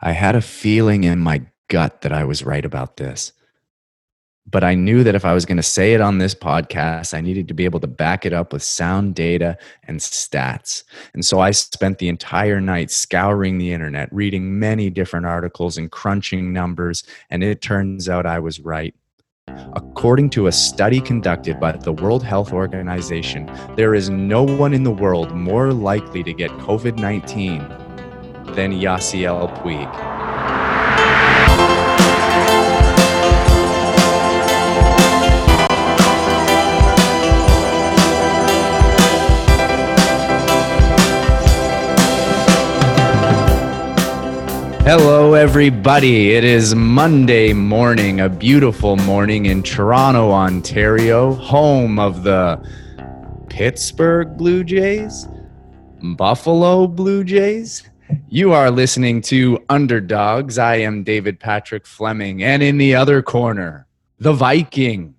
I had a feeling in my gut that I was right about this. But I knew that if I was going to say it on this podcast, I needed to be able to back it up with sound data and stats. And so I spent the entire night scouring the internet, reading many different articles and crunching numbers. And it turns out I was right. According to a study conducted by the World Health Organization, there is no one in the world more likely to get COVID 19 than Yasiel Puig. Hello, everybody. It is Monday morning, a beautiful morning in Toronto, Ontario, home of the Pittsburgh Blue Jays, Buffalo Blue Jays. You are listening to Underdogs. I am David Patrick Fleming, and in the other corner, the Viking,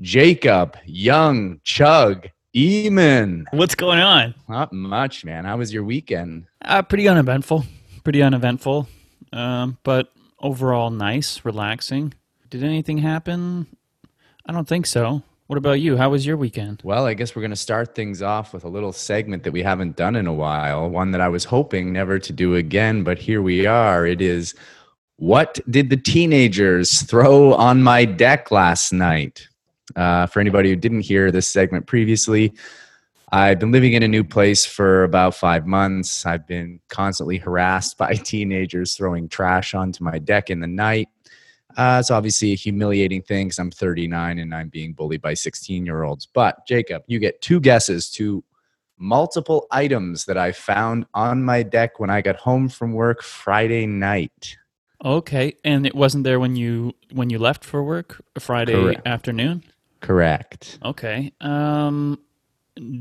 Jacob Young Chug Eamon. What's going on? Not much, man. How was your weekend? Uh, pretty uneventful pretty uneventful, um, but overall nice, relaxing. Did anything happen? I don't think so. What about you? How was your weekend? Well, I guess we're going to start things off with a little segment that we haven't done in a while, one that I was hoping never to do again, but here we are. It is What Did the Teenagers Throw on My Deck Last Night? Uh, for anybody who didn't hear this segment previously, I've been living in a new place for about five months. I've been constantly harassed by teenagers throwing trash onto my deck in the night. Uh, it's obviously a humiliating thing because I'm 39 and I'm being bullied by 16 year olds. But Jacob, you get two guesses to multiple items that I found on my deck when I got home from work Friday night. Okay, and it wasn't there when you when you left for work Friday Correct. afternoon. Correct. Okay. Um,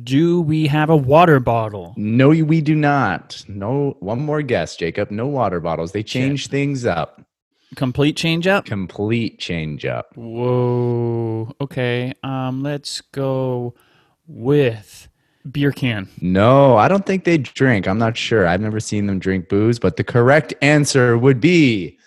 do we have a water bottle? No, we do not. No, one more guess, Jacob. No water bottles. They change Shit. things up. Complete change up? Complete change up. Whoa. Okay. Um, let's go with beer can. No, I don't think they drink. I'm not sure. I've never seen them drink booze, but the correct answer would be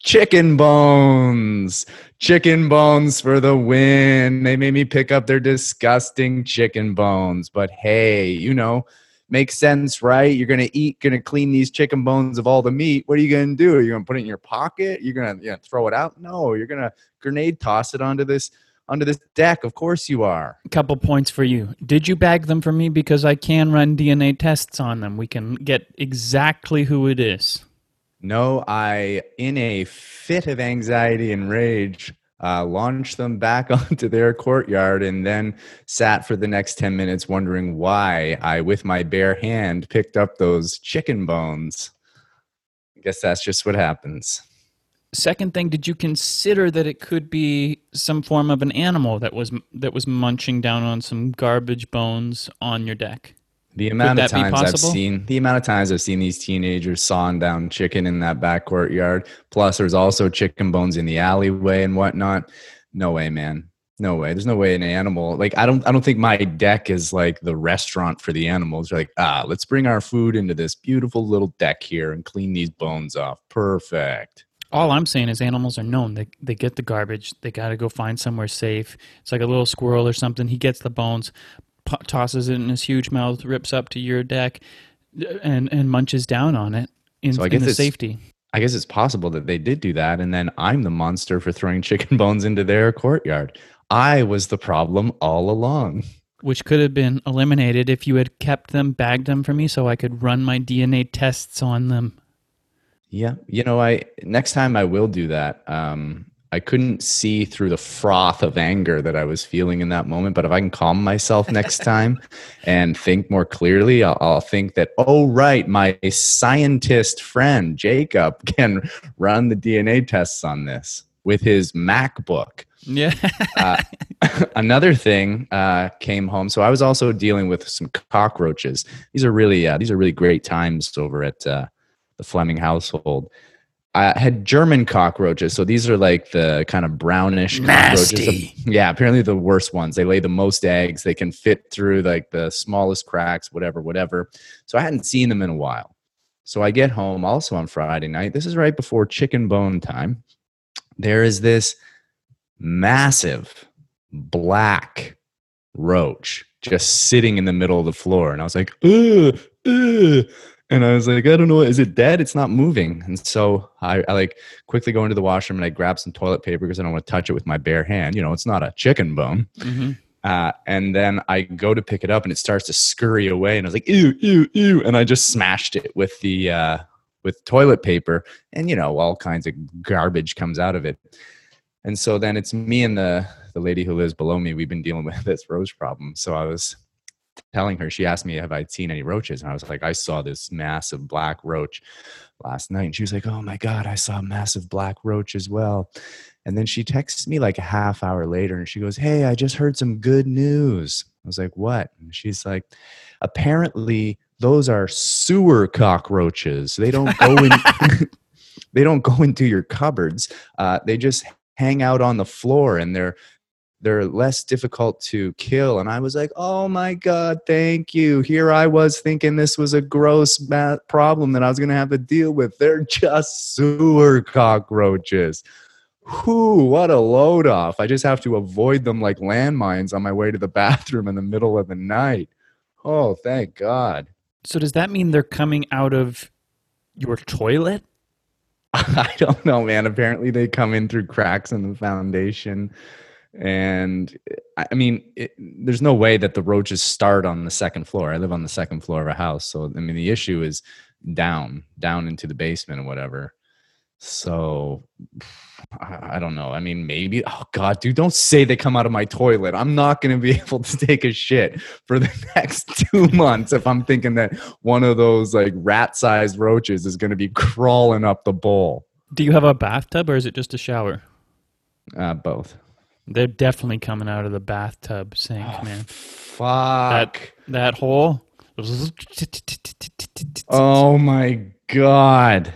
chicken bones. Chicken bones for the win. They made me pick up their disgusting chicken bones. But hey, you know, makes sense, right? You're gonna eat, gonna clean these chicken bones of all the meat. What are you gonna do? Are you gonna put it in your pocket? You're gonna you know, throw it out? No, you're gonna grenade toss it onto this onto this deck. Of course you are. A couple points for you. Did you bag them for me? Because I can run DNA tests on them. We can get exactly who it is. No, I, in a fit of anxiety and rage, uh, launched them back onto their courtyard and then sat for the next 10 minutes wondering why I, with my bare hand, picked up those chicken bones. I guess that's just what happens. Second thing, did you consider that it could be some form of an animal that was that was munching down on some garbage bones on your deck? The amount of times I've seen the amount of times I've seen these teenagers sawing down chicken in that back courtyard. Plus, there's also chicken bones in the alleyway and whatnot. No way, man. No way. There's no way an animal like I don't I don't think my deck is like the restaurant for the animals. They're like, ah, let's bring our food into this beautiful little deck here and clean these bones off. Perfect. All I'm saying is animals are known. They they get the garbage. They got to go find somewhere safe. It's like a little squirrel or something. He gets the bones tosses it in his huge mouth, rips up to your deck, and and munches down on it in, so I guess in the safety. I guess it's possible that they did do that, and then I'm the monster for throwing chicken bones into their courtyard. I was the problem all along. Which could have been eliminated if you had kept them, bagged them for me, so I could run my DNA tests on them. Yeah, you know, I next time I will do that. Um, I couldn't see through the froth of anger that I was feeling in that moment. But if I can calm myself next time and think more clearly, I'll, I'll, think that, oh, right, my scientist friend Jacob can run the DNA tests on this with his MacBook. Yeah. uh, another thing uh, came home. So I was also dealing with some cockroaches. These are really, uh, these are really great times over at uh, the Fleming household. I had German cockroaches. So these are like the kind of brownish Nasty. Yeah, apparently the worst ones. They lay the most eggs. They can fit through like the smallest cracks, whatever, whatever. So I hadn't seen them in a while. So I get home also on Friday night. This is right before chicken bone time. There is this massive black roach just sitting in the middle of the floor. And I was like, ugh, ugh. And I was like, I don't know, is it dead? It's not moving. And so I, I like quickly go into the washroom and I grab some toilet paper because I don't want to touch it with my bare hand. You know, it's not a chicken bone. Mm-hmm. Uh, and then I go to pick it up and it starts to scurry away. And I was like, ew, ew, ew. And I just smashed it with the, uh, with toilet paper and, you know, all kinds of garbage comes out of it. And so then it's me and the, the lady who lives below me. We've been dealing with this roach problem. So I was telling her, she asked me, have I seen any roaches? And I was like, I saw this massive black roach last night. And she was like, oh my God, I saw a massive black roach as well. And then she texts me like a half hour later and she goes, Hey, I just heard some good news. I was like, What? And she's like, Apparently, those are sewer cockroaches. They don't go in. they don't go into your cupboards. Uh, they just hang out on the floor and they're they're less difficult to kill and i was like oh my god thank you here i was thinking this was a gross problem that i was going to have to deal with they're just sewer cockroaches Whew, what a load off. I just have to avoid them like landmines on my way to the bathroom in the middle of the night. Oh, thank God. So, does that mean they're coming out of your toilet? I don't know, man. Apparently, they come in through cracks in the foundation. And I mean, it, there's no way that the roaches start on the second floor. I live on the second floor of a house. So, I mean, the issue is down, down into the basement or whatever. So I don't know. I mean, maybe. Oh God, dude, don't say they come out of my toilet. I'm not going to be able to take a shit for the next two months if I'm thinking that one of those like rat-sized roaches is going to be crawling up the bowl. Do you have a bathtub or is it just a shower? Uh, both. They're definitely coming out of the bathtub sink, oh, man. Fuck that that hole. Oh my god.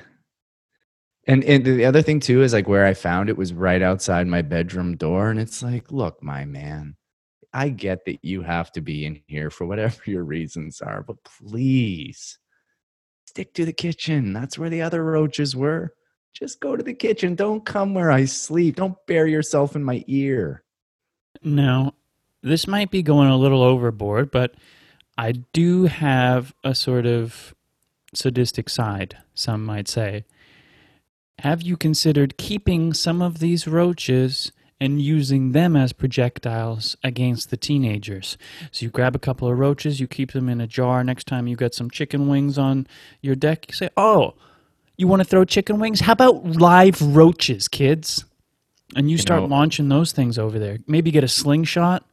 And, and the other thing too is like where I found it was right outside my bedroom door. And it's like, look, my man, I get that you have to be in here for whatever your reasons are, but please stick to the kitchen. That's where the other roaches were. Just go to the kitchen. Don't come where I sleep. Don't bury yourself in my ear. Now, this might be going a little overboard, but I do have a sort of sadistic side, some might say. Have you considered keeping some of these roaches and using them as projectiles against the teenagers? So you grab a couple of roaches, you keep them in a jar. Next time you get some chicken wings on your deck, you say, Oh, you want to throw chicken wings? How about live roaches, kids? And you, you start know, launching those things over there. Maybe get a slingshot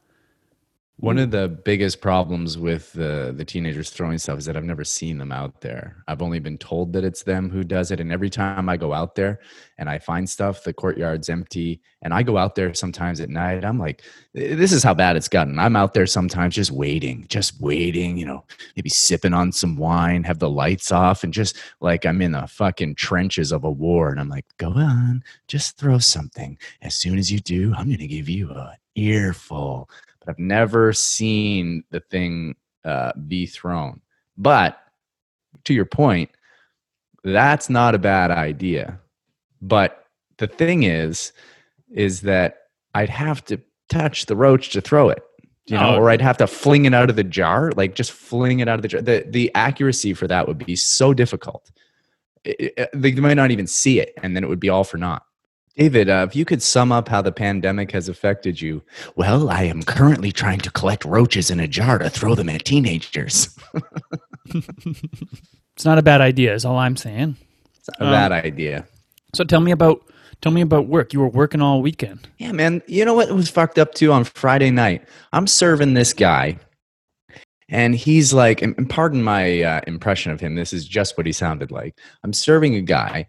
one of hmm. the biggest problems with the the teenagers throwing stuff is that I've never seen them out there. I've only been told that it's them who does it, and every time I go out there and I find stuff, the courtyard's empty, and I go out there sometimes at night. I'm like, this is how bad it's gotten. I'm out there sometimes just waiting, just waiting. You know, maybe sipping on some wine, have the lights off, and just like I'm in the fucking trenches of a war, and I'm like, go on, just throw something. As soon as you do, I'm gonna give you an earful but I've never seen the thing uh, be thrown. But to your point, that's not a bad idea. But the thing is, is that I'd have to touch the roach to throw it, you know, oh. or I'd have to fling it out of the jar, like just fling it out of the jar. The the accuracy for that would be so difficult. It, it, they might not even see it, and then it would be all for naught. David, uh, if you could sum up how the pandemic has affected you. Well, I am currently trying to collect roaches in a jar to throw them at teenagers. it's not a bad idea, is all I'm saying. It's not a um, bad idea. So tell me about tell me about work. You were working all weekend. Yeah, man. You know what was fucked up too on Friday night? I'm serving this guy, and he's like, and pardon my uh, impression of him. This is just what he sounded like. I'm serving a guy,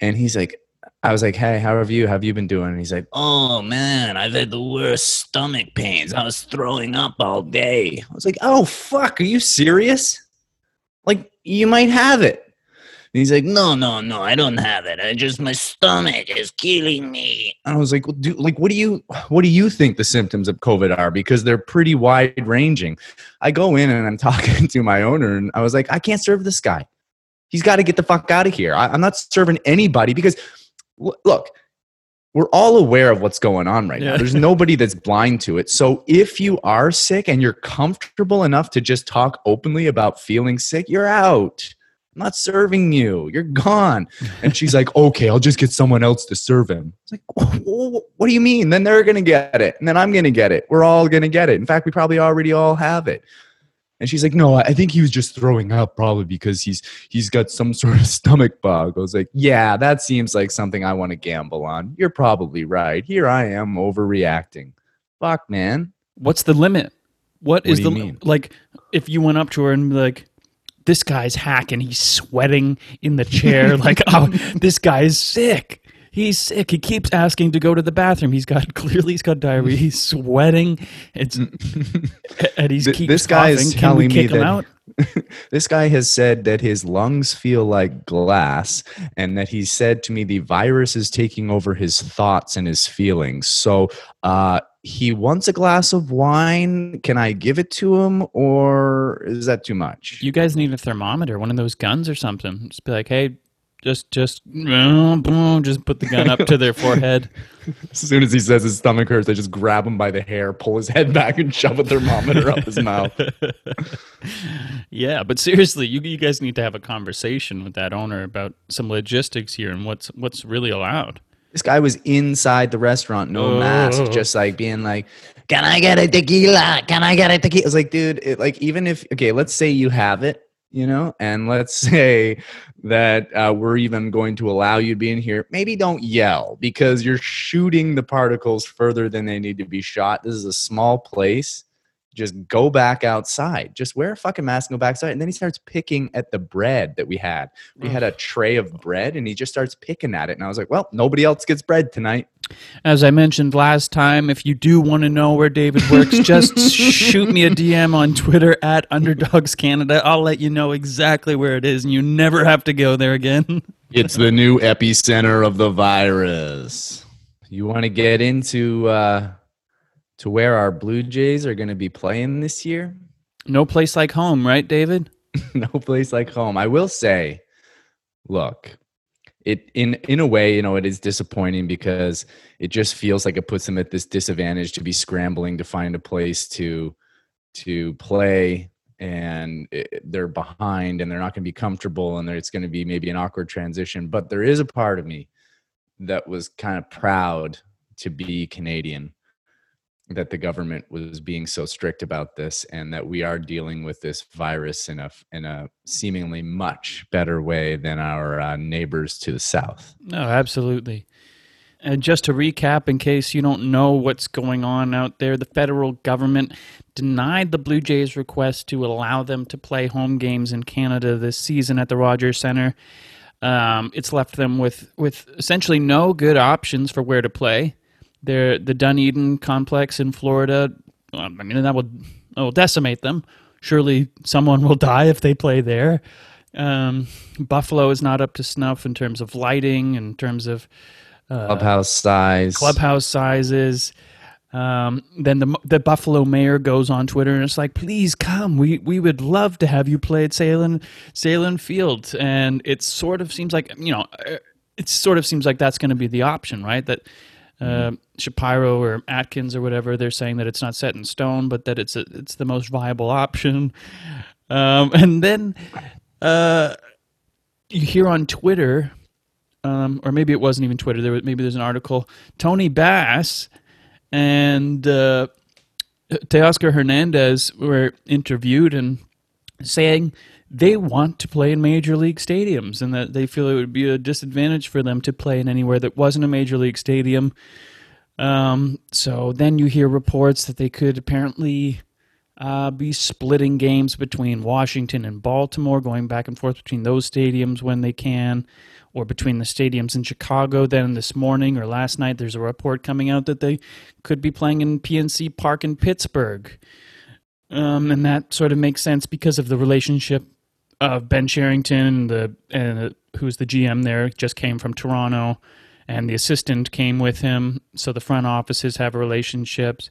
and he's like, I was like, "Hey, how have you? How have you been doing?" And he's like, "Oh man, I've had the worst stomach pains. I was throwing up all day." I was like, "Oh fuck, are you serious? Like, you might have it." And he's like, "No, no, no, I don't have it. I just my stomach is killing me." And I was like, well, do, "Like, what do you what do you think the symptoms of COVID are? Because they're pretty wide ranging." I go in and I'm talking to my owner, and I was like, "I can't serve this guy." He's got to get the fuck out of here. I, I'm not serving anybody because look, we're all aware of what's going on right Yeah. now. There's nobody that's blind to it. So if you are sick and you're comfortable enough to just talk openly about feeling sick, you're out. I'm not serving you. You're gone. And she's like, okay, I'll just get someone else to serve him. It's like, "Wh- wh- what do you mean? Then they're going to get it. And then I'm going to get it. We're all going to get it. In fact, we probably already all have it. And she's like, no, I think he was just throwing up probably because he's he's got some sort of stomach bug. I was like, yeah, that seems like something I want to gamble on. You're probably right. Here I am overreacting. Fuck, man. What's the limit? What What is the mean? like? If you went up to her and like, "This guy's hacking. He's sweating in the chair. like, oh, this guy's sick. He's sick. He keeps asking to go to the bathroom. He's got clearly he's got diarrhea. He's sweating. It's and he's Th- keeps this guy is coughing. Can telling me that- out? this guy has said that his lungs feel like glass and that he said to me the virus is taking over his thoughts and his feelings so uh he wants a glass of wine can i give it to him or is that too much You guys need a thermometer, one of those guns or something. Just be like, hey, just just boom, boom, just put the gun up to their forehead. as soon as he says his stomach hurts i just grab him by the hair pull his head back and shove a thermometer up his mouth yeah, but seriously, you you guys need to have a conversation with that owner about some logistics here and what's what's really allowed. this guy was inside the restaurant no mask Oh. just like being like can i get a tequila can i get a tequila i was like dude it, like even if okay let's say you have it you know and let's say that uh, we're even going to allow you to be in here maybe don't yell because you're shooting the particles further than they need to be shot. This is a small place just go back outside just wear a fucking mask and go back outside and then he starts picking at the bread that we had we had a tray of bread and he just starts picking at it and i was like well nobody else gets bread tonight As I mentioned last time, if you do want to know where David works, just shoot me a DM on Twitter at Underdogs Canada. I'll let you know exactly where it is, and you never have to go there again. It's the new epicenter of the virus. You want to get into uh, to where our Blue Jays are going to be playing this year? no place like home, right, David? no place like home. I will say, look, it in in a way, you know, it is disappointing because it just feels like it puts them at this disadvantage to be scrambling to find a place to to play and it, they're behind and they're not going to be comfortable and it's going to be maybe an awkward transition but there is a part of me that was kind of proud to be Canadian that the government was being so strict about this and that we are dealing with this virus in a in a seemingly much better way than our uh, neighbors to the south. No, absolutely. And just to recap, in case you don't know what's going on out there, the federal government denied the Blue Jays' request to allow them to play home games in Canada this season at the Rogers Center. Um, it's left them with, with essentially no good options for where to play. They're, the Dunedin complex in Florida, I mean, that will, that will decimate them. Surely someone will die if they play there. Um, Buffalo is not up to snuff in terms of lighting, in terms of uh, Clubhouse size. clubhouse sizes. Um, then the the Buffalo mayor goes on Twitter and it's like, "Please come. We we would love to have you play at Sahlen Sahlen Field." And it sort of seems like you know, uh, it sort of seems like that's going to be the option, right? That uh, Shapiro or Atkins or whatever they're saying that it's not set in stone, but that it's a, it's the most viable option. Um, and then uh, you hear on Twitter um, or maybe it wasn't even Twitter. There was, maybe there's an article. Tony Bass and uh, Teoscar Hernandez were interviewed and saying they want to play in major league stadiums and that they feel it would be a disadvantage for them to play in anywhere that wasn't a major league stadium. Um, so then you hear reports that they could apparently uh, be splitting games between Washington and Baltimore, going back and forth between those stadiums when they can, or between the stadiums in Chicago. Then this morning or last night, there's a report coming out that they could be playing in PNC Park in Pittsburgh. Um, and that sort of makes sense because of the relationship of Ben Cherington, the uh, who's the GM there, just came from Toronto, and the assistant came with him. So the front offices have relationships.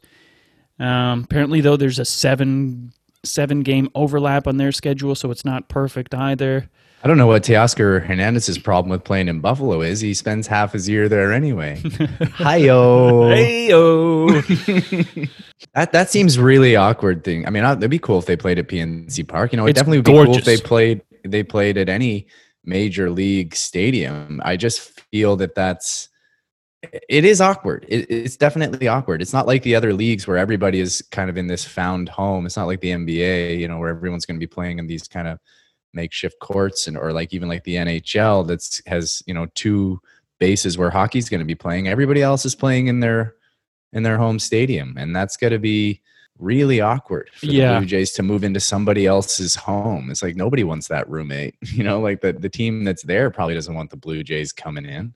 Um, apparently, though, there's a seven seven game overlap on their schedule, so it's not perfect either. I don't know what Teoscar Hernandez's problem with playing in Buffalo is. He spends half his year there anyway. Hi-yo. Hey-o. That that seems really awkward thing. I mean, it'd be cool if they played at PNC Park. You know, it It's definitely would be cool if they played they played at any major league stadium. I just feel that that's it is awkward. It, it's definitely awkward. It's not like the other leagues where everybody is kind of in this found home. It's not like the NBA, you know, where everyone's going to be playing in these kind of makeshift courts and or like even like the NHL that's has you know two bases where hockey's going to be playing. Everybody else is playing in their in their home stadium, and that's going to be really awkward for Yeah. the Blue Jays to move into somebody else's home. It's like nobody wants that roommate. You know, like the the team that's there probably doesn't want the Blue Jays coming in.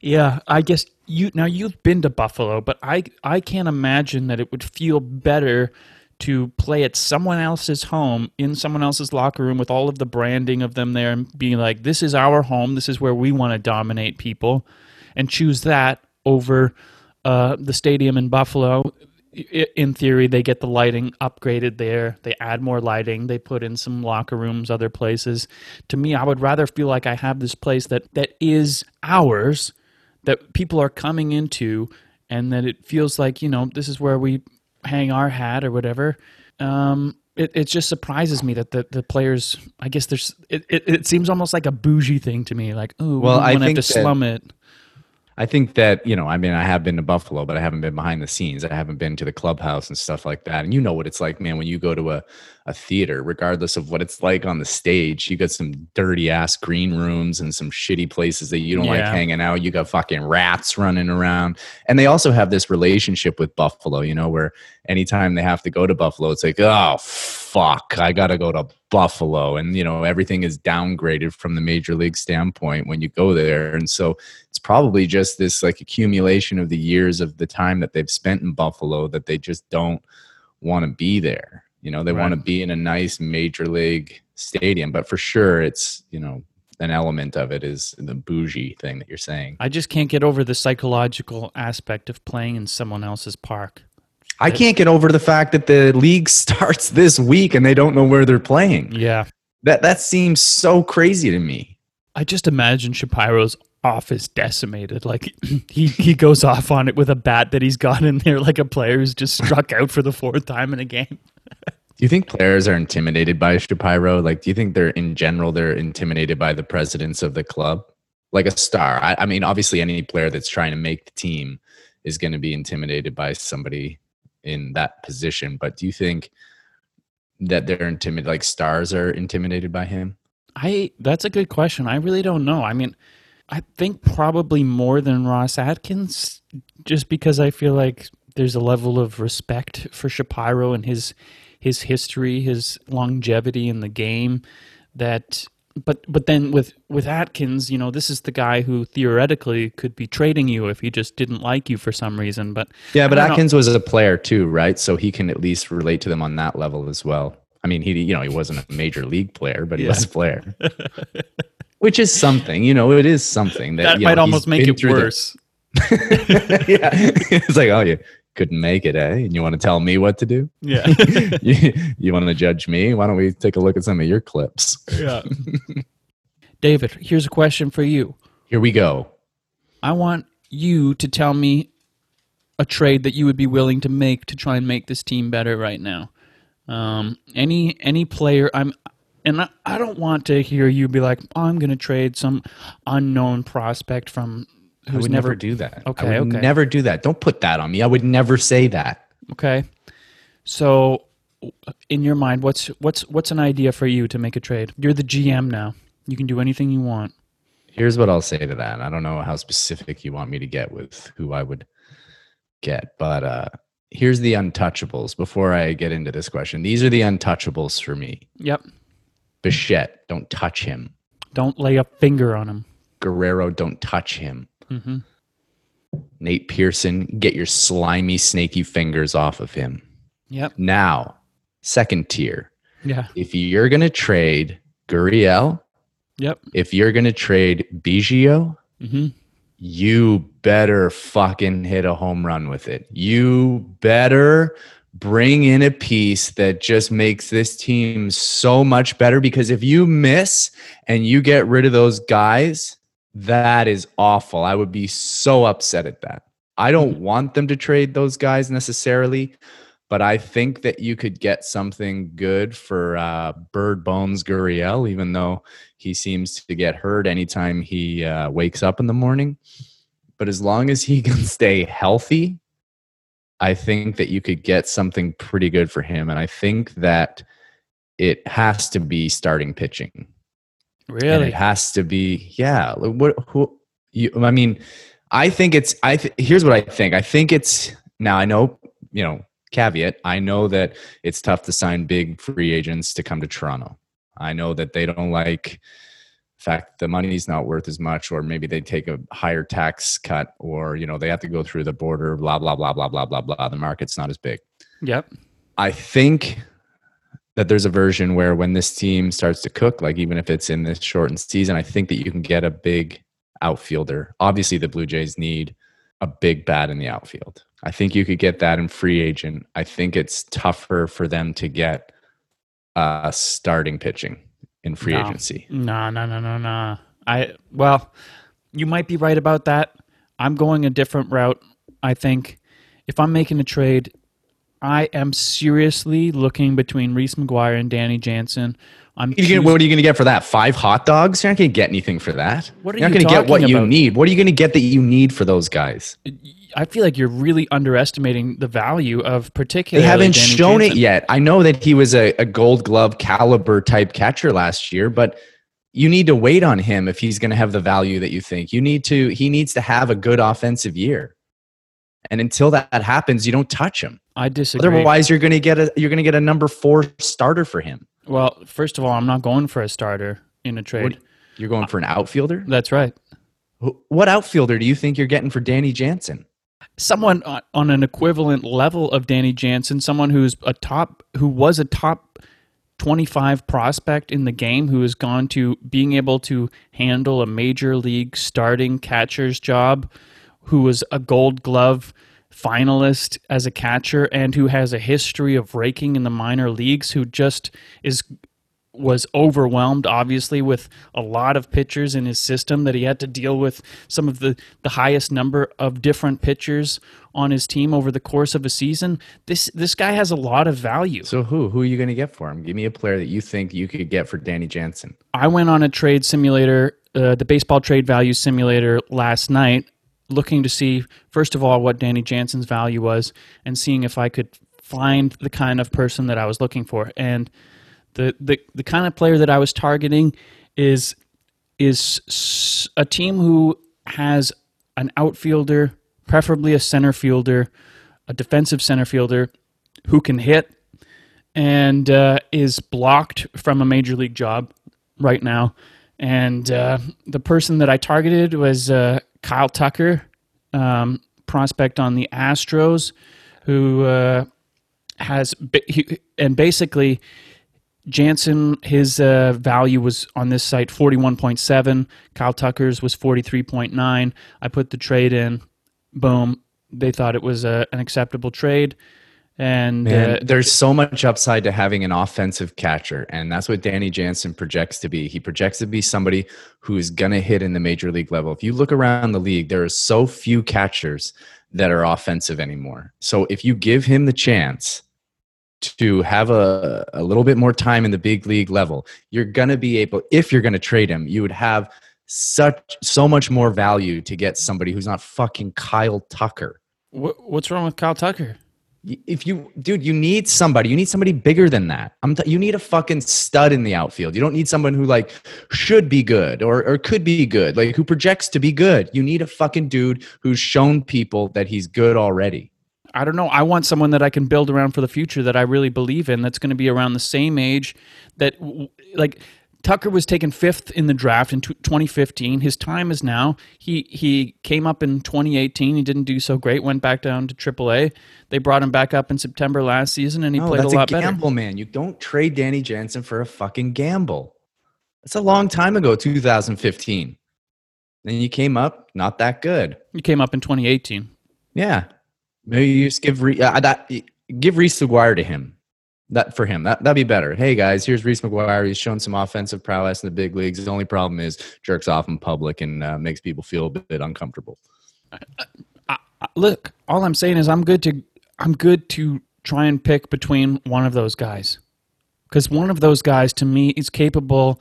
Yeah, I guess you now you've been to Buffalo, but I I can't imagine that it would feel better to play at someone else's home in someone else's locker room with all of the branding of them there and being like this is our home, this is where we want to dominate people and choose that over uh, the stadium in Buffalo. In theory, they get the lighting upgraded there. They add more lighting. They put in some locker rooms, other places. To me, I would rather feel like I have this place that that is ours, that people are coming into, and that it feels like you know this is where we hang our hat or whatever. Um, it, it just surprises me that the, the players. I guess there's. It, it, it seems almost like a bougie thing to me. Like, oh, Well, we I to have think to that- slum it. I think that, you know, I mean, I have been to Buffalo, but I haven't been behind the scenes. I haven't been to the clubhouse and stuff like that. And you know what it's like, man, when you go to a, a theater, regardless of what it's like on the stage, you got some dirty ass green rooms and some shitty places that you don't like hanging out. You got fucking rats running around. And they also have this relationship with Buffalo, you know, where anytime they have to go to Buffalo, it's like, oh, fuck, I got to go to Buffalo. And, you know, everything is downgraded from the major league standpoint when you go there. And so, it's probably just this like accumulation of the years of the time that they've spent in Buffalo that they just don't want to be there. You know, they want to be in a nice major league stadium, but for sure it's, you know, an element of it is the bougie thing that you're saying. I just can't get over the psychological aspect of playing in someone else's park. I can't get over the fact that the league starts this week and they don't know where they're playing. Yeah. That that seems so crazy to me. I just imagine Shapiro's office decimated. Like he, he goes off on it with a bat that he's got in there, like a player who's just struck out for the fourth time in a game. Do you think players are intimidated by Shapiro? Like, do you think they're in general they're intimidated by the presidents of the club? Like a star. I, I mean, obviously, any player that's trying to make the team is going to be intimidated by somebody in that position. But do you think that they're intimidated? Like stars are intimidated by him? I that's a good question. I really don't know. I mean, I think probably more than Ross Atkins, just because I feel like there's a level of respect for Shapiro and his his history, his longevity in the game. That, but but then with with Atkins, you know, this is the guy who theoretically could be trading you if he just didn't like you for some reason. But Yeah, but don't know. Atkins was a player too, right? So he can at least relate to them on that level as well. I mean, he you know he wasn't a major league player, but he was a player, which is something. You know, it is something that that might know, almost make it through the- worse. yeah, it's like, oh, you couldn't make it, eh? And you want to tell me what to do? Yeah. you, you want to judge me? Why don't we take a look at some of your clips? yeah. David, here's a question for you. Here we go. I want you to tell me a trade that you would be willing to make to try and make this team better right now. Um, any any player I'm and I, I don't want to hear you be like, oh, I'm going to trade some unknown prospect from I would never, never do that. Okay, I would okay. never do that. Don't put that on me. I would never say that. okay. So, in your mind, what's what's what's an idea for you to make a trade? You're the GM now. You can do anything you want. Here's what I'll say to that. I don't know how specific you want me to get with who I would get, but uh, here's the untouchables before I get into this question. These are the untouchables for me. Yep. Bichette, don't touch him. Don't lay a finger on him. Guerrero, don't touch him. Hmm Nate Pearson, get your slimy, snaky fingers off of him. Yep. Now, second tier. Yeah. If you're going to trade Gurriel, Yep. if you're going to trade Biggio, hmm you better fucking hit a home run with it. You better bring in a piece that just makes this team so much better because if you miss and you get rid of those guys, that is awful. I would be so upset at that. I don't Mm-hmm. want them to trade those guys necessarily, but I think that you could get something good for uh, Bird Bones Gurriel, even though he seems to get hurt anytime he uh, wakes up in the morning. But as long as he can stay healthy, I think that you could get something pretty good for him. And I think that it has to be starting pitching. And Really? it has to be, yeah. like, What? Who? You? I mean, I think it's. I th- here's what I think. I think it's now. I know, you know, caveat. I know that it's tough to sign big free agents to come to Toronto. I know that they don't like the fact the money's not worth as much, or maybe they take a higher tax cut, or you know they have to go through the border. Blah blah blah blah blah blah blah. The market's not as big. Yep. I think that there's a version where when this team starts to cook, like even if it's in this shortened season, I think that you can get a big outfielder. Obviously, the Blue Jays need a big bat in the outfield. I think you could get that in free agent. I think it's tougher for them to get uh, starting pitching in free No. agency. No, no, no, no, no. I well, you might be right about that. I'm going a different route. I think if I'm making a trade, I am seriously looking between Reese McGuire and Danny Jansen. I'm gonna- what are you going to get for that? Five hot dogs? You're not going to get anything for that. What are You're not you going to get what talking you need. What are you going to get that you need for those guys? I feel like you're really underestimating the value of particular. They haven't Danny shown it yet. I know that he was a, a gold glove caliber type catcher last year, but you need to wait on him if he's going to have the value that you think. You need to, he needs to have a good offensive year. And until that happens, you don't touch him. I disagree. Otherwise, you're going to get a you're going to get a number four starter for him. well, first of all, I'm not going for a starter in a trade. What, you're going for an outfielder. That's right. What outfielder do you think you're getting for Danny Jansen? someone on, on an equivalent level of Danny Jansen, someone who's a top, who was a top 25 prospect in the game, who has gone to being able to handle a major league starting catcher's job, who was a gold glove finalist as a catcher and who has a history of raking in the minor leagues, who just is was overwhelmed obviously with a lot of pitchers in his system that he had to deal with some of the the highest number of different pitchers on his team over the course of a season this this guy has a lot of value So who who are you going to get for him? Give me a player that you think you could get for Danny Jansen. i went on a trade simulator uh, the baseball trade value simulator last night looking to see first of all what danny jansen's value was and seeing if i could find the kind of person that i was looking for and the the, the kind of player that i was targeting is is a team who has an outfielder, preferably a center fielder, a defensive center fielder who can hit and uh, is blocked from a major league job right now. And uh, the person that I targeted was uh, Kyle Tucker, um, prospect on the Astros, who uh, has and basically Jansen, his uh, value was on this site 41.7. Kyle Tucker's was 43.9. I put the trade in. Boom. They thought it was a, an acceptable trade. And Man, uh, there's so much upside to having an offensive catcher, and that's what Danny Jansen projects to be. He projects to be somebody who's gonna hit in the major league level. If you look around the league, there are so few catchers that are offensive anymore. So if you give him the chance to have a, a little bit more time in the big league level, you're gonna be able. If you're gonna trade him, you would have such so much more value to get somebody who's not fucking Kyle Tucker. what's wrong with Kyle Tucker? If you dude you need somebody you need somebody bigger than that i'm you need a fucking stud in the outfield you don't need someone who like should be good or, or could be good like who projects to be good you need a fucking dude who's shown people that he's good already I don't know. I want someone that I can build around for the future that I really believe in. That's going to be around the same age. That like Tucker was taken fifth in the draft in tw 2015. His time is now. He he came up in 2018. He didn't do so great. Went back down to AAA. They brought him back up in September last season, and he no played a lot better. that's a better. gamble man you don't trade danny jansen for a fucking gamble that's a long time ago 2015 then you came up not that good You came up in 2018. Yeah, maybe you just give re- uh, that. give Reese McGuire to him. That for him, that that'd be better. Hey guys, here's Reese McGuire. He's shown some offensive prowess in the big leagues. The only problem is jerks off in public and uh, makes people feel a bit uncomfortable. I, I, look, all I'm saying is I'm good to I'm good to try and pick between one of those guys because one of those guys to me is capable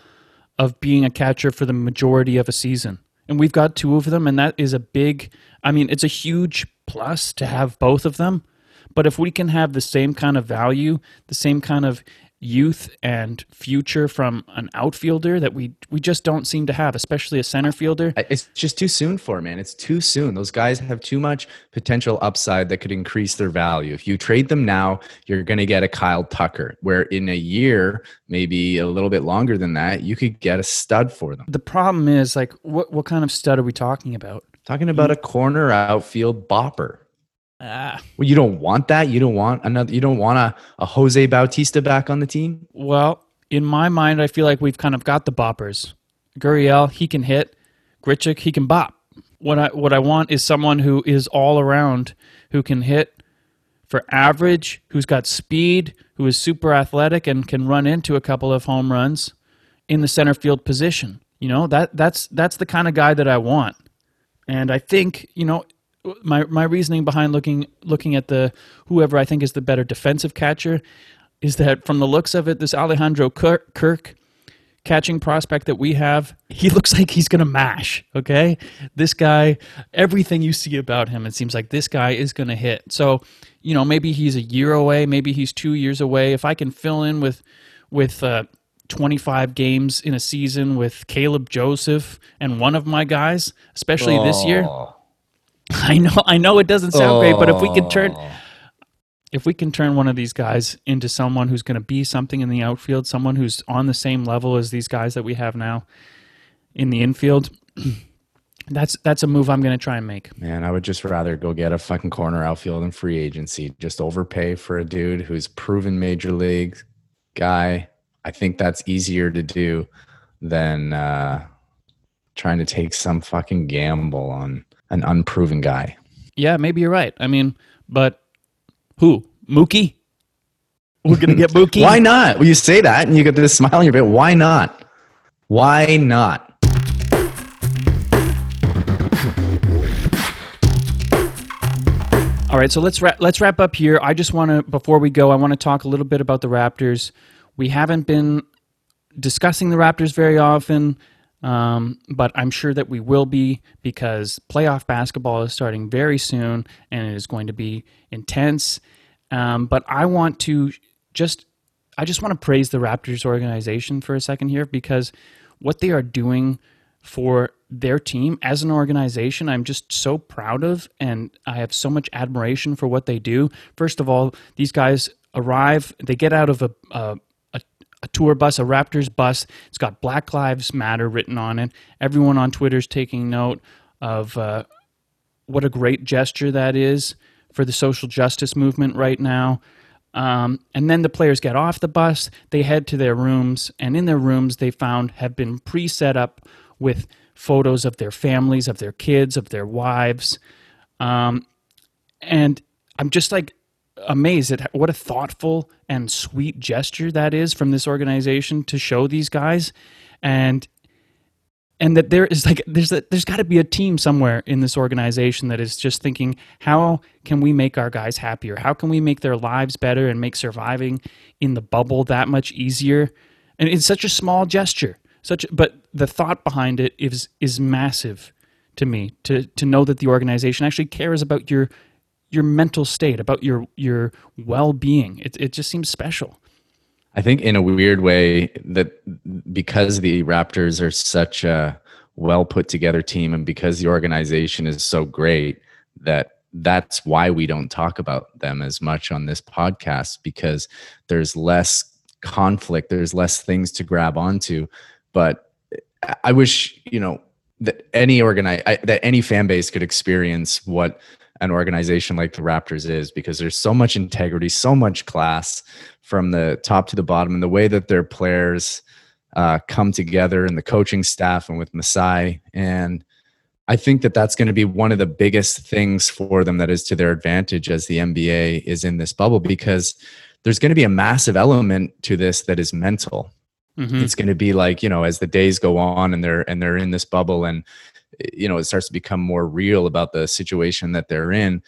of being a catcher for the majority of a season. And we've got two of them, and that is a big, I mean, it's a huge plus to have both of them. But if we can have the same kind of value, the same kind of youth and future from an outfielder that we we just don't seem to have, especially a center fielder. It's just too soon for man. It's too soon. Those guys have too much potential upside that could increase their value. If you trade them now, you're going to get a Kyle Tucker, where in a year, maybe a little bit longer than that, you could get a stud for them. The problem is like what what kind of stud are we talking about? Talking about a corner outfield bopper. Ah. Well, you don't want that. You don't want another. You don't want a, a Jose Bautista back on the team. Well, in my mind, I feel like we've kind of got the boppers. Gurriel, he can hit. Grichuk, he can bop. What I what I want is someone who is all around, who can hit for average, who's got speed, who is super athletic and can run into a couple of home runs in the center field position. You know that that's that's the kind of guy that I want. And I think you know my my reasoning behind looking looking at the whoever I think is the better defensive catcher is that from the looks of it, this Alejandro Kirk, Kirk catching prospect that we have, he looks like he's going to mash. Okay, this guy, everything you see about him, it seems like this guy is going to hit. So, you know, maybe he's a year away, maybe he's two years away. If I can fill in with with uh, 25 games in a season with Caleb Joseph and one of my guys, especially oh. this year I know, I know it doesn't sound oh. great, but if we can turn, if we can turn one of these guys into someone who's going to be something in the outfield, someone who's on the same level as these guys that we have now in the infield, that's that's a move I'm going to try and make. Man, I would just rather go get a fucking corner outfield in free agency. Just overpay for a dude who's proven major league guy. I think that's easier to do than uh, trying to take some fucking gamble on an unproven guy. Yeah, maybe you're right. I mean, but who? Mookie? We're gonna get Mookie. Why not? Well, you say that, and you get this smile on your face. Why not? Why not? All right, so let's ra- let's wrap up here. I just want to before we go, I want to talk a little bit about the Raptors. We haven't been discussing the Raptors very often. Um, but I'm sure that we will be because playoff basketball is starting very soon and it is going to be intense. Um, but I want to just, I just want to praise the Raptors organization for a second here because what they are doing for their team as an organization, I'm just so proud of, and I have so much admiration for what they do. First of all, these guys arrive, they get out of a, a a tour bus, a Raptors bus. It's got Black Lives Matter written on it. Everyone on Twitter is taking note of uh, what a great gesture that is for the social justice movement right now. Um, and then the players get off the bus, they head to their rooms, and in their rooms, they found have been pre set up with photos of their families, of their kids, of their wives. Um, and I'm just like, amazed at what a thoughtful and sweet gesture that is from this organization to show these guys. And and that there is like there's a, there's got to be a team somewhere in this organization that is just thinking how can we make our guys happier? How can we make their lives better and make surviving in the bubble that much easier? And it's such a small gesture such but the thought behind it is is massive to me to to know that the organization actually cares about your your mental state, about your your well being. It it just seems special. I think in a weird way that because the Raptors are such a well put together team and because the organization is so great that that's why we don't talk about them as much on this podcast because there's less conflict there's less things to grab onto but i wish you know that any organize that any fan base could experience what an organization like the Raptors is because there's so much integrity, so much class from the top to the bottom, and the way that their players uh, come together and the coaching staff and with Masai and I think that that's going to be one of the biggest things for them that is to their advantage as the NBA is in this bubble because there's going to be a massive element to this that is mental. Mm-hmm. It's going to be like, you know, as the days go on and they're and they're in this bubble and you know, it starts to become more real about the situation that they're in.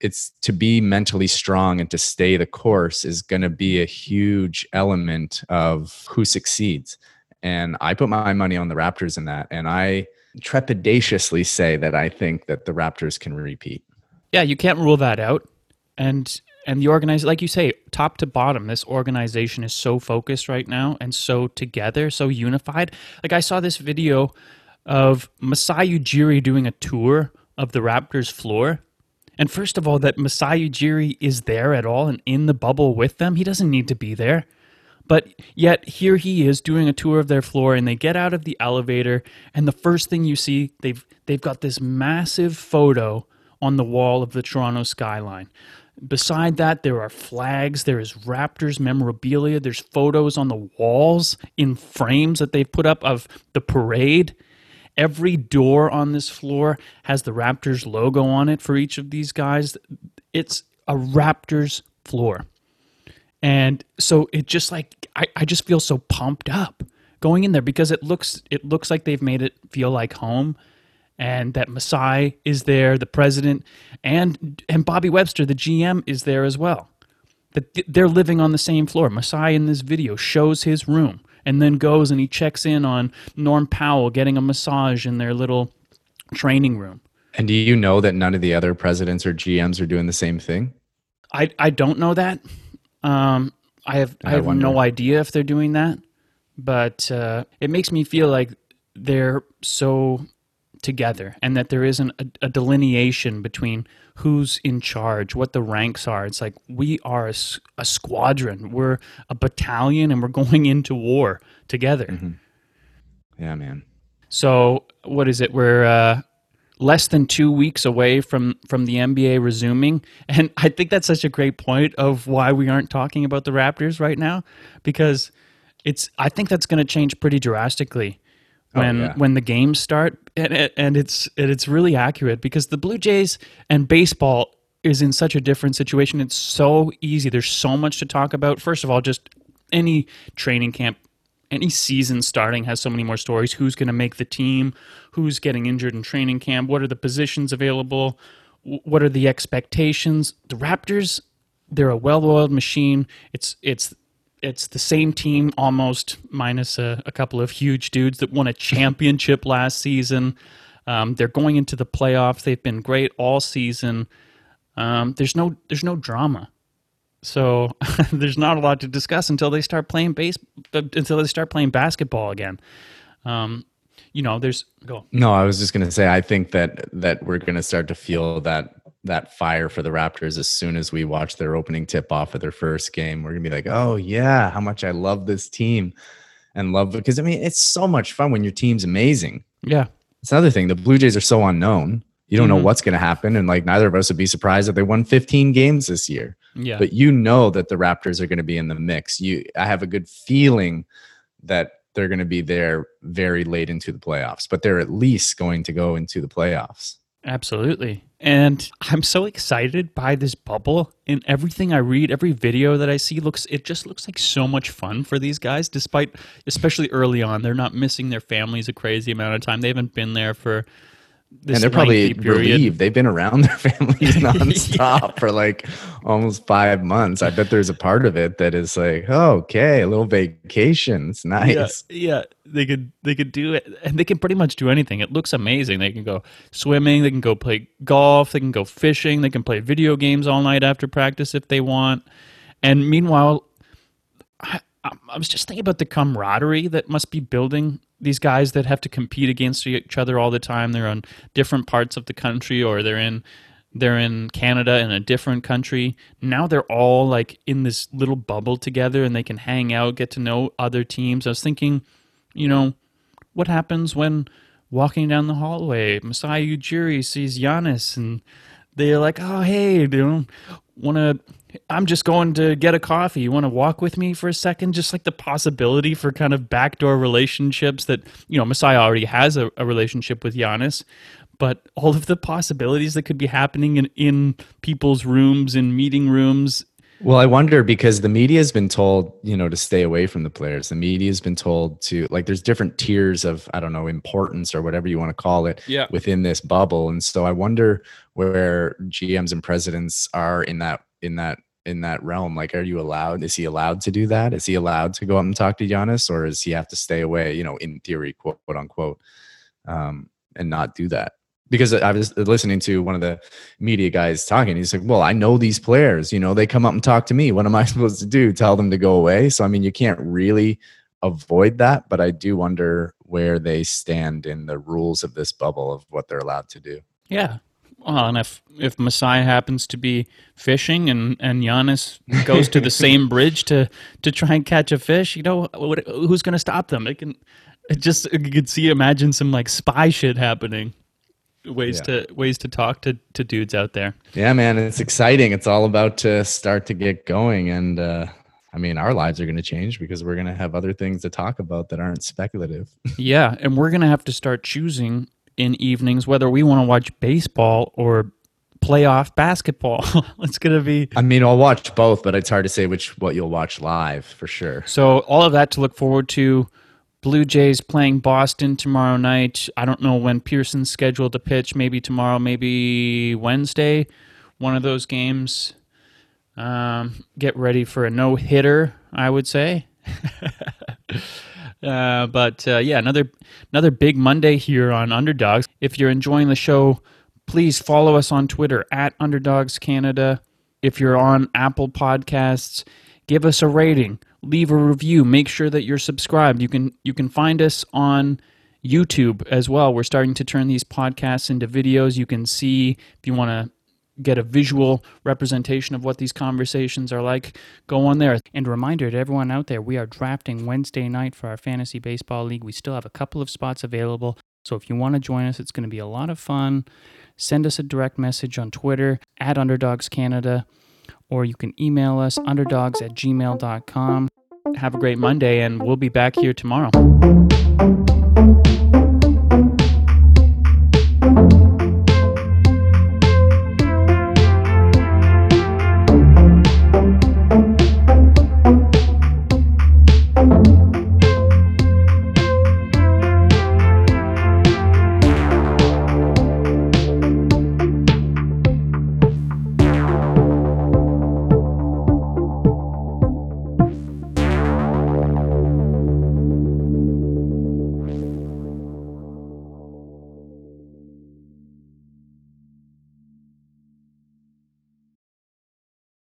It's to be mentally strong and to stay the course is going to be a huge element of who succeeds. And I put my money on the Raptors in that. And I trepidatiously say that I think that the Raptors can repeat. Yeah, you can't rule that out. And and the organization, like you say, top to bottom, this organization is so focused right now and so together, so unified. Like I saw this video of Masai Ujiri doing a tour of the Raptors floor. And first of all, that Masai Ujiri is there at all and in the bubble with them. He doesn't need to be there. But yet here he is doing a tour of their floor and they get out of the elevator and the first thing you see they've they've got this massive photo on the wall of the Toronto skyline. Beside that there are flags, there is Raptors memorabilia, there's photos on the walls in frames that they've put up of the parade. Every door on this floor has the Raptors logo on it for each of these guys. It's a Raptors floor. And so it just like I, I just feel so pumped up going in there because it looks it looks like they've made it feel like home and that Masai is there, the president, and and Bobby Webster, the GM, is there as well. That they're living on the same floor. Masai in this video shows his room and then goes and he checks in on Norm Powell getting a massage in their little training room. And do you know that none of the other presidents or GMs are doing the same thing? I I don't know that. Um, I have I, I have wonder. no idea if they're doing that, but uh, it makes me feel like they're so together and that there isn't a, a, delineation between who's in charge, what the ranks are. It's like we are a, a squadron, we're a battalion, and we're going into war together. Mm-hmm. Yeah, man. So what is it? We're uh, less than two weeks away from from the NBA resuming, and I think that's such a great point of why we aren't talking about the Raptors right now, because it's I think that's going to change pretty drastically Oh, when oh, yeah. when the games start, and, and it's and it's really accurate because the Blue Jays and baseball is in such a different situation. It's so easy. There's so much to talk about. First of all, just any training camp any season starting has so many more stories. Who's going to make the team? Who's getting injured in training camp? What are the positions available? What are the expectations? The Raptors, they're a well-oiled machine. It's it's it's the same team almost minus a, a couple of huge dudes that won a championship last season. Um, they're going into the playoffs. They've been great all season. Um, there's no there's no drama. So there's not a lot to discuss until they start playing base until they start playing basketball again. Um, you know, there's go. No, I was just going to say I think that that we're going to start to feel that that fire for the Raptors as soon as we watch their opening tip off of their first game. We're going to be like, "Oh yeah, how much I love this team." And love because I mean, it's so much fun when your team's amazing. Yeah. It's another thing. The Blue Jays are so unknown. You don't mm-hmm. know what's going to happen and like neither of us would be surprised if they won 15 games this year. Yeah. But you know that the Raptors are going to be in the mix. You I have a good feeling that they're going to be there very late into the playoffs, but they're at least going to go into the playoffs. Absolutely. And I'm so excited by this bubble and everything I read, every video that I see looks it just looks like so much fun for these guys despite especially early on they're not missing their families a crazy amount of time. They haven't been there for and they're probably relieved. They've been around their families nonstop yeah. for like almost five months. I bet there's a part of it that is like, oh, okay, a little vacation. It's nice. Yeah, yeah, they could they could do it, and they can pretty much do anything. It looks amazing. They can go swimming. They can go play golf. They can go fishing. They can play video games all night after practice if they want. And meanwhile, I, Um, I was just thinking about the camaraderie that must be building these guys that have to compete against each other all the time. They're on different parts of the country, or they're in they're in Canada in a different country. Now they're all like in this little bubble together, and they can hang out, get to know other teams. I was thinking, you know, what happens when walking down the hallway, Masai Ujiri sees Giannis, and they're like, "Oh, hey, you know, want to I'm just going to get a coffee. You want to walk with me for a second? Just like the possibility for kind of backdoor relationships that, you know, Masai already has a, a relationship with Giannis. but all of the possibilities that could be happening in, in people's rooms, in meeting rooms. Well, I wonder because the media has been told, you know, to stay away from the players. The media has been told to like there's different tiers of I don't know importance or whatever you want to call it Yeah. within this bubble. And so I wonder where GMs and presidents are in that in that in that realm. Like, are you allowed? Is he allowed to do that? Is he allowed to go up and talk to Giannis, or does he have to stay away? You know, in theory, quote, quote unquote, um, and not do that? Because I was listening to one of the media guys talking. He's like, "Well, I know these players. You know, they come up and talk to me. What am I supposed to do? Tell them to go away?" So, I mean, you can't really avoid that, but I do wonder where they stand in the rules of this bubble of what they're allowed to do. Yeah. Well, and if if Masai happens to be fishing and and Giannis goes to the same bridge to to try and catch a fish, you know, what, who's going to stop them? It can it just you could see imagine some like spy shit happening. Ways Yeah. to ways to talk to to dudes out there. Yeah, man, it's exciting. It's all about to start to get going, and uh, I mean, our lives are going to change because we're going to have other things to talk about that aren't speculative. Yeah, and we're gonna have to start choosing in evenings whether we want to watch baseball or playoff basketball. it's gonna be I mean, I'll watch both, but it's hard to say which what you'll watch live for sure. so all of that to look forward to. Blue Jays playing Boston tomorrow night. I don't know when Pearson's scheduled to pitch. Maybe tomorrow, maybe Wednesday. One of those games. Um, get ready for a no hitter. I would say. Uh, but uh, yeah, another another big Monday here on Underdogs. If you're enjoying the show, please follow us on Twitter at Underdogs Canada. If you're on Apple Podcasts, give us a rating, leave a review, make sure that you're subscribed. You can you can find us on YouTube as well. We're starting to turn these podcasts into videos. You can see if you want to get a visual representation of what these conversations are like, go on there. And reminder to everyone out there, we are drafting Wednesday night for our fantasy baseball league. We still have a couple of spots available. So if you want to join us, it's going to be a lot of fun. Send us a direct message on Twitter at Underdogs Canada, or you can email us underdogs at gmail.com. Have a great Monday, and we'll be back here tomorrow.